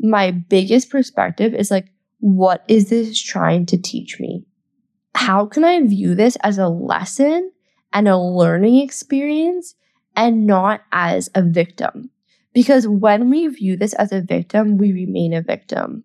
my biggest perspective is like, what is this trying to teach me? How can I view this as a lesson and a learning experience and not as a victim? Because when we view this as a victim, we remain a victim.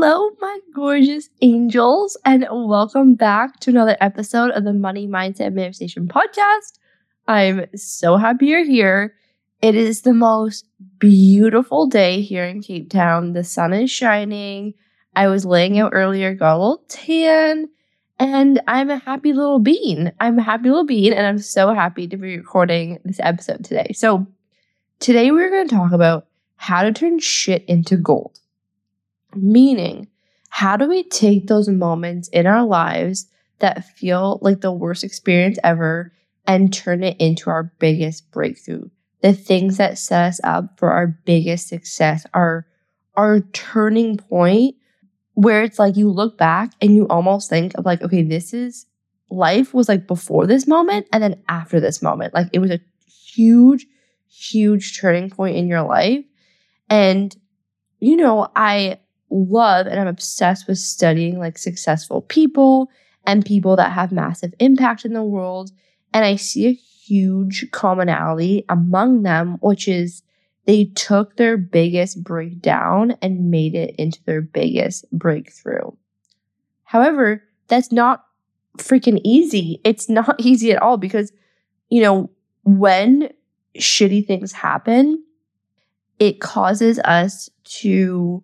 Hello, my gorgeous angels, and welcome back to another episode of the Money Mindset Manifestation Podcast. I'm so happy you're here. It is the most beautiful day here in Cape Town. The sun is shining. I was laying out earlier, got a little tan, and I'm a happy little bean. I'm a happy little bean, and I'm so happy to be recording this episode today. So, today we're going to talk about how to turn shit into gold. Meaning, how do we take those moments in our lives that feel like the worst experience ever and turn it into our biggest breakthrough? The things that set us up for our biggest success, our, our turning point where it's like you look back and you almost think of like, okay, this is life was like before this moment and then after this moment. Like it was a huge, huge turning point in your life. And, you know, I love and I'm obsessed with studying like successful people and people that have massive impact in the world. And I see a huge commonality among them, which is they took their biggest breakdown and made it into their biggest breakthrough. However, that's not freaking easy. It's not easy at all because, you know, when shitty things happen, it causes us to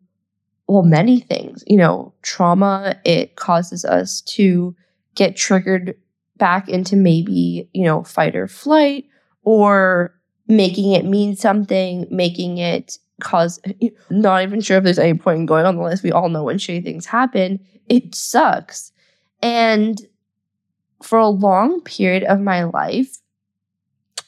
well, many things. You know, trauma, it causes us to get triggered back into maybe, you know, fight or flight or making it mean something, making it cause, not even sure if there's any point in going on the list. We all know when shitty things happen, it sucks. And for a long period of my life,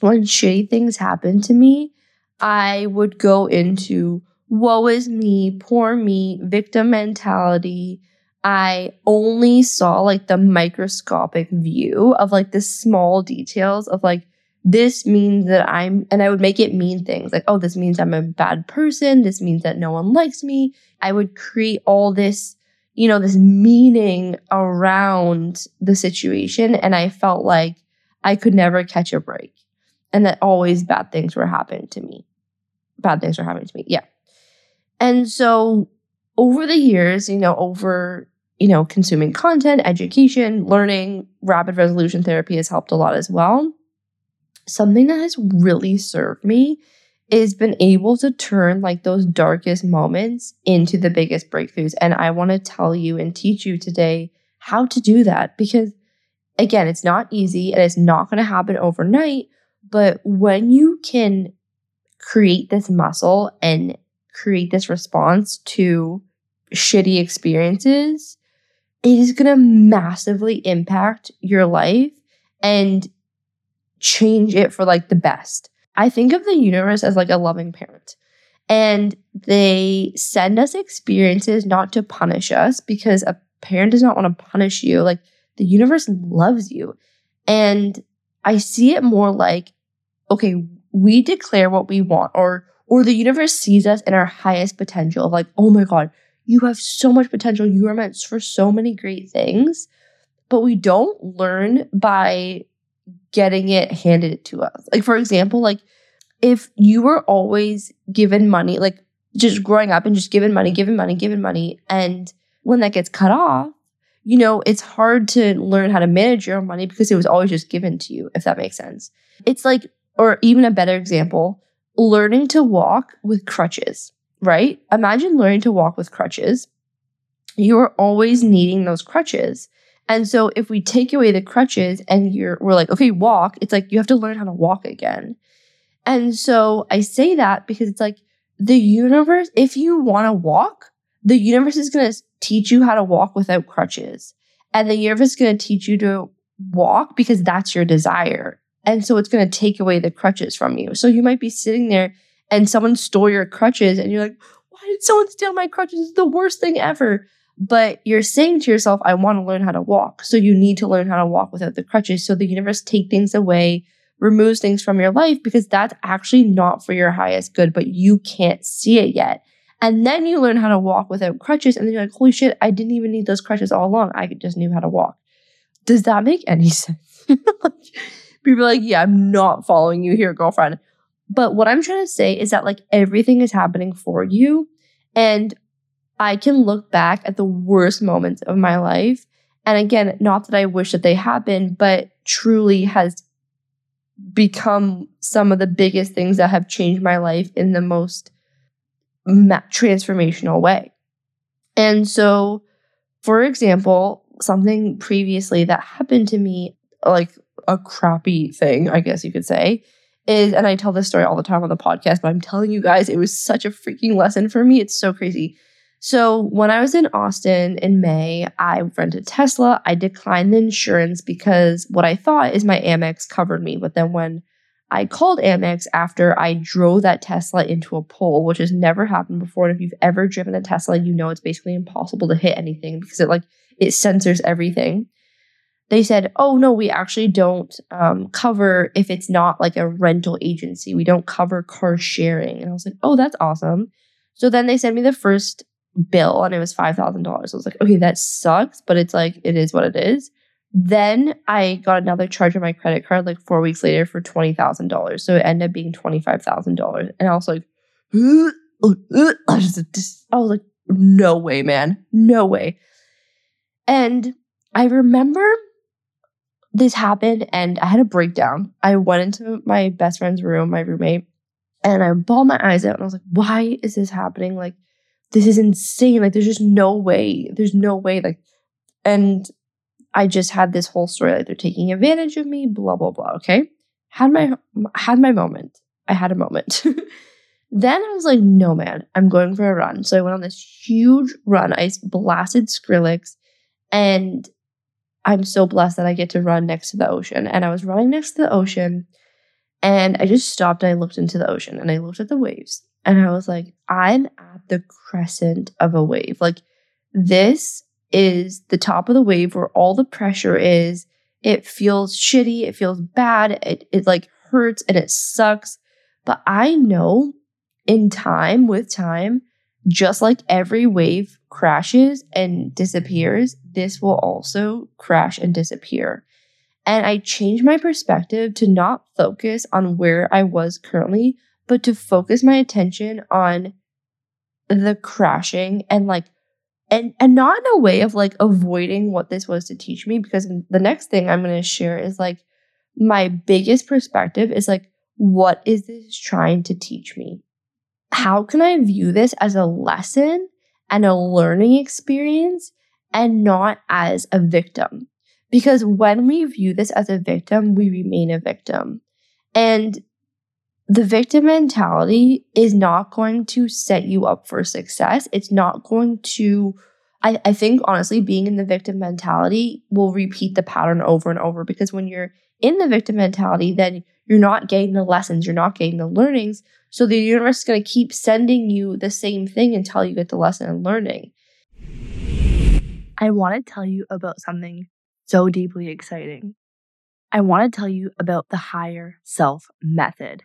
when shitty things happened to me, I would go into woe is me, poor me, victim mentality. I only saw like the microscopic view of like the small details of like, this means that I'm, and I would make it mean things like, oh, this means I'm a bad person. This means that no one likes me. I would create all this, you know, this meaning around the situation. And I felt like I could never catch a break and that always bad things were happening to me. Bad things were happening to me. Yeah. And so over the years, you know, over, you know, consuming content, education, learning, rapid resolution therapy has helped a lot as well. Something that has really served me is been able to turn like those darkest moments into the biggest breakthroughs. And I want to tell you and teach you today how to do that because again, it's not easy and it's not going to happen overnight. But when you can create this muscle and create this response to shitty experiences, it is going to massively impact your life and change it for like the best. I think of the universe as like a loving parent. And they send us experiences not to punish us because a parent does not want to punish you. Like the universe loves you. And I see it more like, okay, we declare what we want or or the universe sees us in our highest potential of like, oh my God, you have so much potential. You are meant for so many great things. But we don't learn by getting it handed to us. Like, for example, like if you were always given money, like just growing up and just given money, given money, given money, and when that gets cut off, you know, it's hard to learn how to manage your own money because it was always just given to you, if that makes sense. It's like, or even a better example, learning to walk with crutches, right? Imagine learning to walk with crutches. You're always needing those crutches. And so if we take away the crutches and you're we're like, okay, walk, it's like you have to learn how to walk again. And so I say that because it's like the universe, if you want to walk, the universe is going to teach you how to walk without crutches. And the universe is going to teach you to walk because that's your desire. And so it's going to take away the crutches from you. So you might be sitting there and someone stole your crutches and you're like, why did someone steal my crutches? It's the worst thing ever. But you're saying to yourself, I want to learn how to walk. So you need to learn how to walk without the crutches. So the universe take things away, removes things from your life because that's actually not for your highest good, but you can't see it yet. And then you learn how to walk without crutches. And then you're like, holy shit, I didn't even need those crutches all along. I just knew how to walk. Does that make any sense? People like, yeah, I'm not following you here, girlfriend. But what I'm trying to say is that like everything is happening for you. And I can look back at the worst moments of my life. And again, not that I wish that they happened, but truly has become some of the biggest things that have changed my life in the most ma- transformational way. And so, for example, something previously that happened to me, like a crappy thing, I guess you could say, is, and I tell this story all the time on the podcast, but I'm telling you guys, it was such a freaking lesson for me. It's so crazy. So, when I was in Austin in May, I rented Tesla. I declined the insurance because what I thought is my Amex covered me. But then when I called Amex after I drove that Tesla into a pole, which has never happened before. And if you've ever driven a Tesla, you know it's basically impossible to hit anything because it like it censors everything. They said, "Oh no, we actually don't um, cover if it's not like a rental agency. We don't cover car sharing." And I was like, "Oh, that's awesome." So then they sent me the first bill, and it was five thousand dollars. I was like, "Okay, that sucks, but it's like it is what it is." Then I got another charge on my credit card like four weeks later for twenty thousand dollars. So it ended up being twenty five thousand dollars, and I was like, I was like, no way, man, no way. And I remember this happened, and I had a breakdown. I went into my best friend's room, my roommate, and I bawled my eyes out, and I was like, why is this happening? Like, this is insane. Like, there's just no way. There's no way. Like, and I just had this whole story like they're taking advantage of me, blah blah blah. Okay, had my had my moment. I had a moment. then I was like, no man, I'm going for a run. So I went on this huge run. I blasted Skrillex, and I'm so blessed that I get to run next to the ocean. And I was running next to the ocean, and I just stopped and I looked into the ocean and I looked at the waves, and I was like, I'm at the crescent of a wave. Like this is the top of the wave where all the pressure is. It feels shitty, it feels bad, it, it like hurts and it sucks. But I know in time, with time, just like every wave crashes and disappears, this will also crash and disappear. And I changed my perspective to not focus on where I was currently, but to focus my attention on the crashing and like and and not in a way of like avoiding what this was to teach me because the next thing i'm going to share is like my biggest perspective is like what is this trying to teach me how can i view this as a lesson and a learning experience and not as a victim because when we view this as a victim we remain a victim and the victim mentality is not going to set you up for success. It's not going to, I, I think, honestly, being in the victim mentality will repeat the pattern over and over because when you're in the victim mentality, then you're not getting the lessons, you're not getting the learnings. So the universe is going to keep sending you the same thing until you get the lesson and learning. I want to tell you about something so deeply exciting. I want to tell you about the higher self method.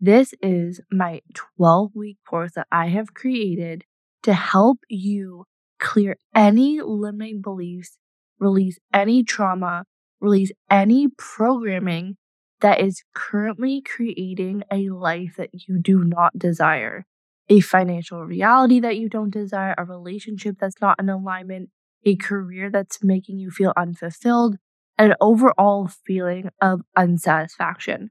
This is my 12 week course that I have created to help you clear any limiting beliefs, release any trauma, release any programming that is currently creating a life that you do not desire, a financial reality that you don't desire, a relationship that's not in alignment, a career that's making you feel unfulfilled, and an overall feeling of unsatisfaction.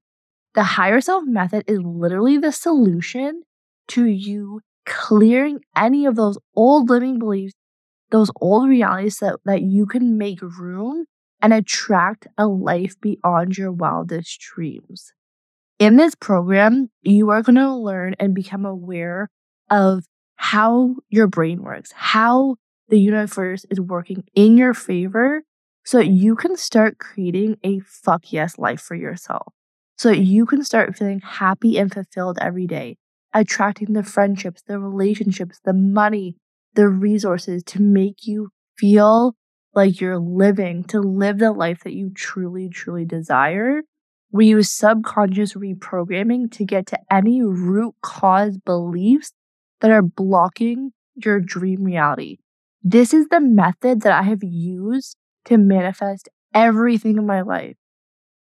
The higher self method is literally the solution to you clearing any of those old limiting beliefs, those old realities that, that you can make room and attract a life beyond your wildest dreams. In this program, you are going to learn and become aware of how your brain works, how the universe is working in your favor so you can start creating a fuck yes life for yourself. So you can start feeling happy and fulfilled every day, attracting the friendships, the relationships, the money, the resources to make you feel like you're living, to live the life that you truly, truly desire. We use subconscious reprogramming to get to any root cause beliefs that are blocking your dream reality. This is the method that I have used to manifest everything in my life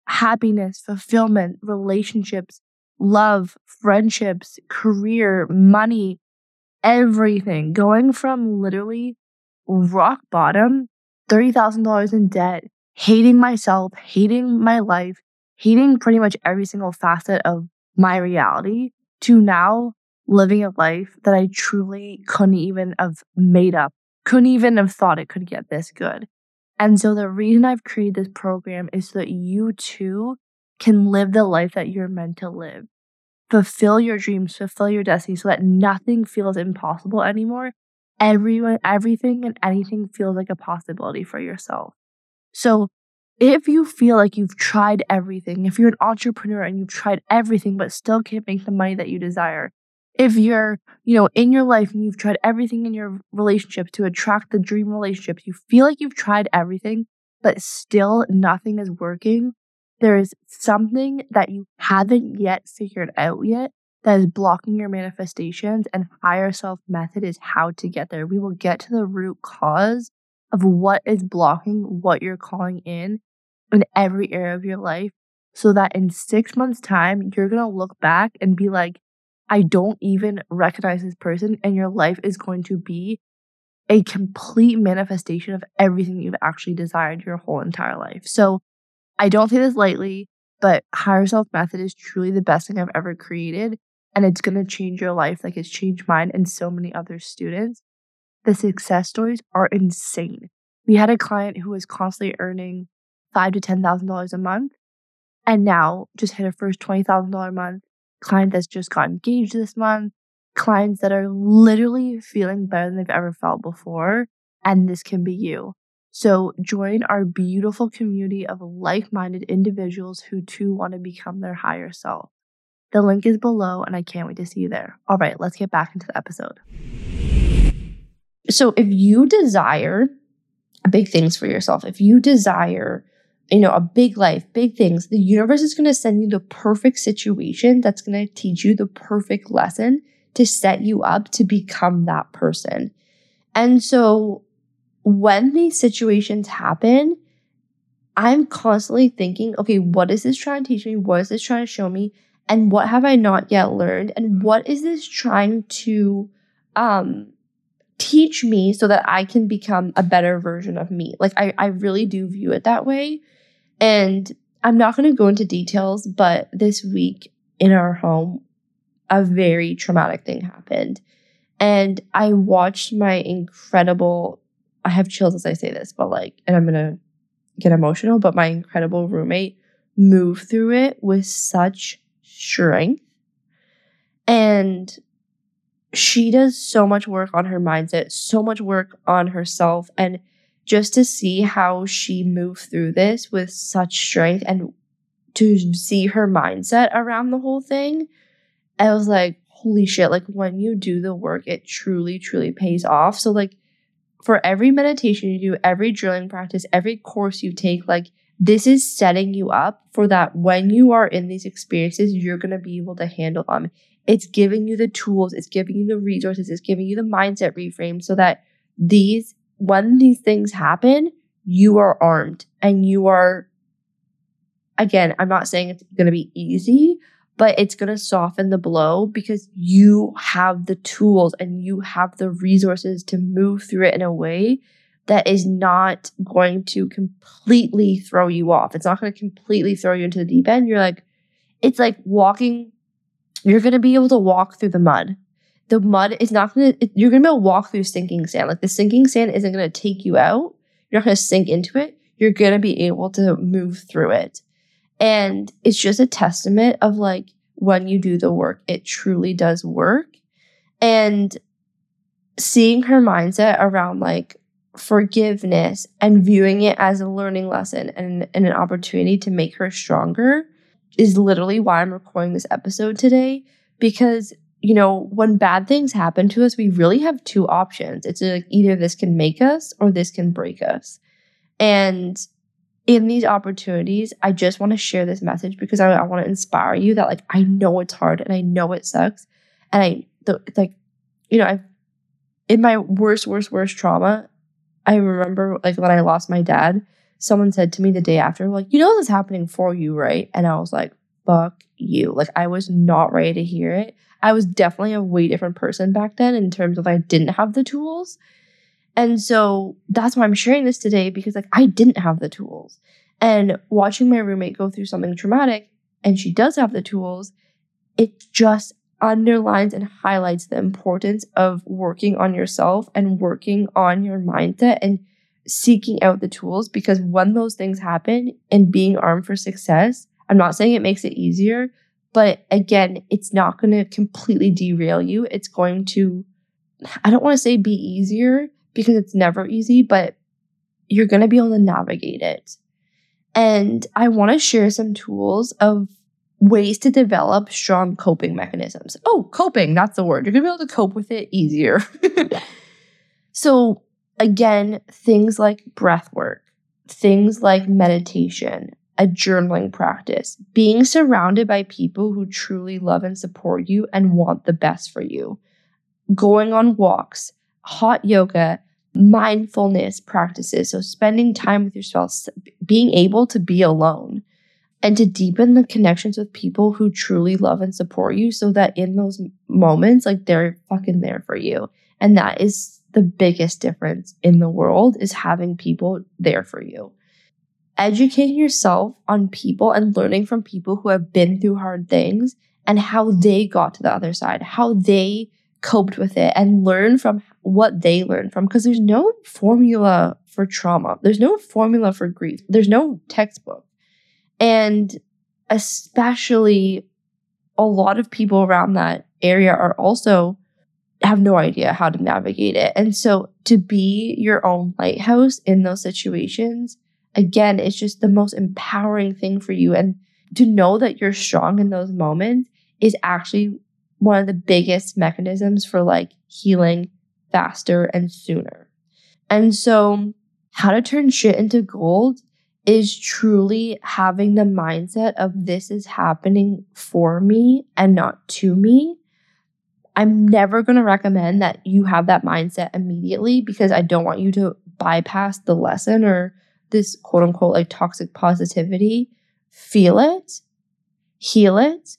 happiness, fulfillment, relationships, love, friendships, career, money, everything. Going from literally rock bottom, $30,000 in debt, hating myself, hating my life, hating pretty much every single facet of my reality to now living a life that I truly couldn't even have made up, couldn't even have thought it could get this good. And so the reason I've created this program is so that you too can live the life that you're meant to live. Fulfill your dreams, fulfill your destiny so that nothing feels impossible anymore. Everyone, everything and anything feels like a possibility for yourself. So if you feel like you've tried everything, if you're an entrepreneur and you've tried everything but still can't make the money that you desire, if you're, you know, in your life and you've tried everything in your relationship to attract the dream relationship, you feel like you've tried everything, but still nothing is working, there is something that you haven't yet figured out yet that is blocking your manifestations, and higher self method is how to get there. We will get to the root cause of what is blocking what you're calling in in every area of your life so that in six months' time, you're going to look back and be like, I don't even recognize this person, and your life is going to be a complete manifestation of everything you've actually desired your whole entire life. So I don't say this lightly, but higher self method is truly the best thing I've ever created. And it's going to change your life like it's changed mine and so many other students. The success stories are insane. We had a client who was constantly earning five to ten thousand dollars a month, and now just hit her first twenty thousand dollar month client that's just got engaged this month, clients that are literally feeling better than they've ever felt before. And this can be you. So join our beautiful community of like minded individuals who too want to become their higher self. The link is below, and I can't wait to see you there. All right, let's get back into the episode. So, if you desire big things for yourself, if you desire you know, a big life, big things, the universe is going to send you the perfect situation that's going to teach you the perfect lesson to set you up to become that person. And so when these situations happen, I'm constantly thinking, okay, what is this trying to teach me? What is this trying to show me? And what have I not yet learned? And what is this trying to um teach me so that I can become a better version of me? Like I, I really do view it that way. And I'm not going to go into details, but this week in our home, a very traumatic thing happened. And I watched my incredible, I have chills as I say this, but like, and I'm going to get emotional, but my incredible roommate move through it with such strength. And she does so much work on her mindset, so much work on herself. And just to see how she moved through this with such strength and to see her mindset around the whole thing, I was like, holy shit, like when you do the work, it truly, truly pays off. So, like, for every meditation you do, every drilling practice, every course you take, like, this is setting you up for that when you are in these experiences, you're going to be able to handle them. It's giving you the tools, it's giving you the resources, it's giving you the mindset reframe so that these when these things happen, you are armed and you are, again, I'm not saying it's going to be easy, but it's going to soften the blow because you have the tools and you have the resources to move through it in a way that is not going to completely throw you off. It's not going to completely throw you into the deep end. You're like, it's like walking, you're going to be able to walk through the mud the mud is not gonna it, you're gonna be able to walk through sinking sand. Like the sinking sand isn't gonna take you out. You're not gonna sink into it. You're gonna be able to move through it. And it's just a testament of like when you do the work it truly does work. And seeing her mindset around like forgiveness and viewing it as a learning lesson and, and an opportunity to make her stronger is literally why I'm recording this episode today. Because, you know, when bad things happen to us, we really have two options. It's like either this can make us or this can break us. And in these opportunities, I just want to share this message because I, I want to inspire you that, like, I know it's hard and I know it sucks. And I, the, like, you know, I've, in my worst, worst, worst trauma, I remember like when I lost my dad, someone said to me the day after, like, you know, this is happening for you, right? And I was like, fuck you. Like, I was not ready to hear it. I was definitely a way different person back then in terms of I didn't have the tools. And so that's why I'm sharing this today because like I didn't have the tools. And watching my roommate go through something traumatic and she does have the tools, it just underlines and highlights the importance of working on yourself and working on your mindset and seeking out the tools because when those things happen and being armed for success, I'm not saying it makes it easier, but again, it's not going to completely derail you. It's going to, I don't want to say be easier because it's never easy, but you're going to be able to navigate it. And I want to share some tools of ways to develop strong coping mechanisms. Oh, coping, that's the word. You're going to be able to cope with it easier. so, again, things like breath work, things like meditation, a journaling practice, being surrounded by people who truly love and support you and want the best for you, going on walks, hot yoga, mindfulness practices. So, spending time with yourself, being able to be alone and to deepen the connections with people who truly love and support you so that in those moments like they're fucking there for you. And that is the biggest difference in the world is having people there for you educating yourself on people and learning from people who have been through hard things and how they got to the other side how they coped with it and learn from what they learned from. Because there's no formula for trauma. There's no formula for grief. There's no textbook. And especially a lot of people around that area are also have no idea how to navigate it. And so to be your own lighthouse in those situations, again, it's just the most empowering thing for you. And to know that you're strong in those moments is actually one of the biggest mechanisms for like healing faster and sooner. And so, how to turn shit into gold is truly having the mindset of this is happening for me and not to me. I'm never going to recommend that you have that mindset immediately because I don't want you to bypass the lesson or this quote unquote like toxic positivity. Feel it, heal it,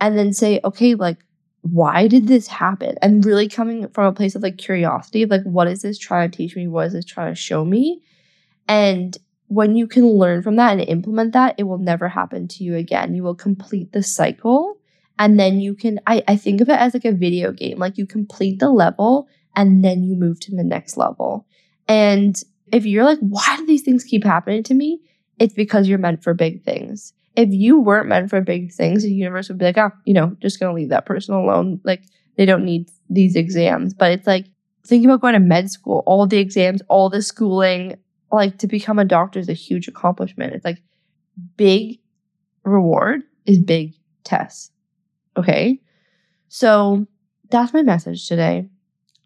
and then say, okay, like, why did this happen? And really coming from a place of like curiosity like, what is this trying to teach me? What is this trying to show me? And when you can learn from that and implement that, it will never happen to you again. You will complete the cycle. And then you can, I, I think of it as like a video game. Like you complete the level and then you move to the next level. And if you're like, why do these things keep happening to me? It's because you're meant for big things. If you weren't meant for big things, the universe would be like, oh, you know, just gonna leave that person alone. Like they don't need these exams. But it's like, thinking about going to med school, all the exams, all the schooling, like to become a doctor is a huge accomplishment. It's like big reward is big tests. Okay. So that's my message today.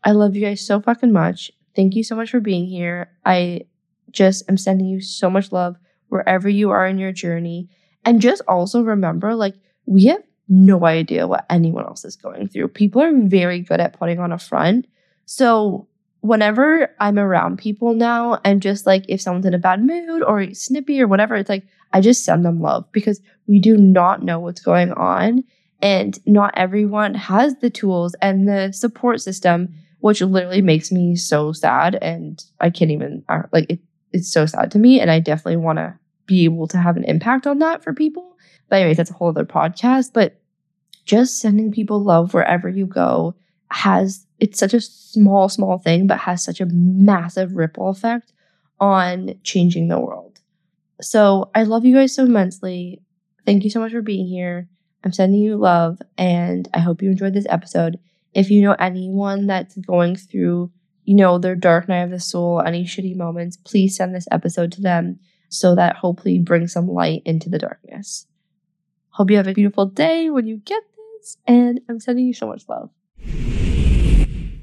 I love you guys so fucking much. Thank you so much for being here. I just am sending you so much love wherever you are in your journey. And just also remember like, we have no idea what anyone else is going through. People are very good at putting on a front. So whenever I'm around people now and just like if someone's in a bad mood or snippy or whatever, it's like I just send them love because we do not know what's going on. And not everyone has the tools and the support system, which literally makes me so sad. And I can't even, like, it, it's so sad to me. And I definitely want to be able to have an impact on that for people. But, anyways, that's a whole other podcast. But just sending people love wherever you go has it's such a small, small thing, but has such a massive ripple effect on changing the world. So I love you guys so immensely. Thank you so much for being here. I'm sending you love, and I hope you enjoyed this episode. If you know anyone that's going through, you know, their dark night of the soul, any shitty moments, please send this episode to them so that hopefully brings some light into the darkness. Hope you have a beautiful day when you get this, and I'm sending you so much love.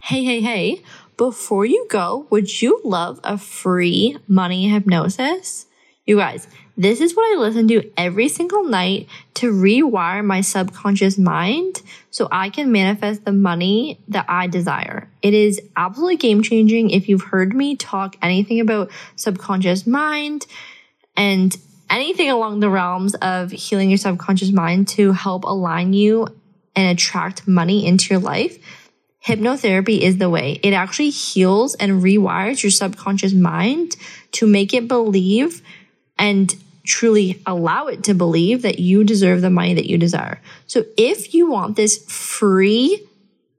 Hey, hey, hey. Before you go, would you love a free money hypnosis? You guys, this is what I listen to every single night to rewire my subconscious mind so I can manifest the money that I desire. It is absolutely game changing. If you've heard me talk anything about subconscious mind and anything along the realms of healing your subconscious mind to help align you and attract money into your life, hypnotherapy is the way. It actually heals and rewires your subconscious mind to make it believe and truly allow it to believe that you deserve the money that you desire. So if you want this free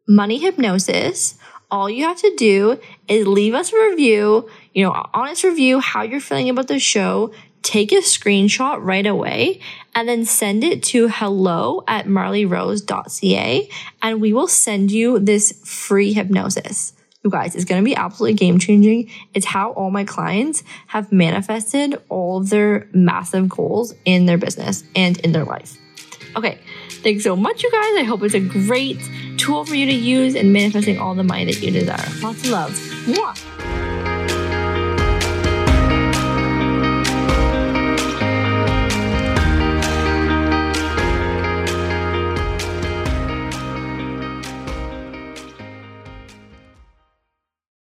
money hypnosis, all you have to do is leave us a review, you know, honest review, how you're feeling about the show. Take a screenshot right away and then send it to hello at marleyrose.ca and we will send you this free hypnosis. You guys, it's going to be absolutely game changing. It's how all my clients have manifested all of their massive goals in their business and in their life. Okay, thanks so much, you guys. I hope it's a great tool for you to use in manifesting all the money that you desire. Lots of love. Mwah.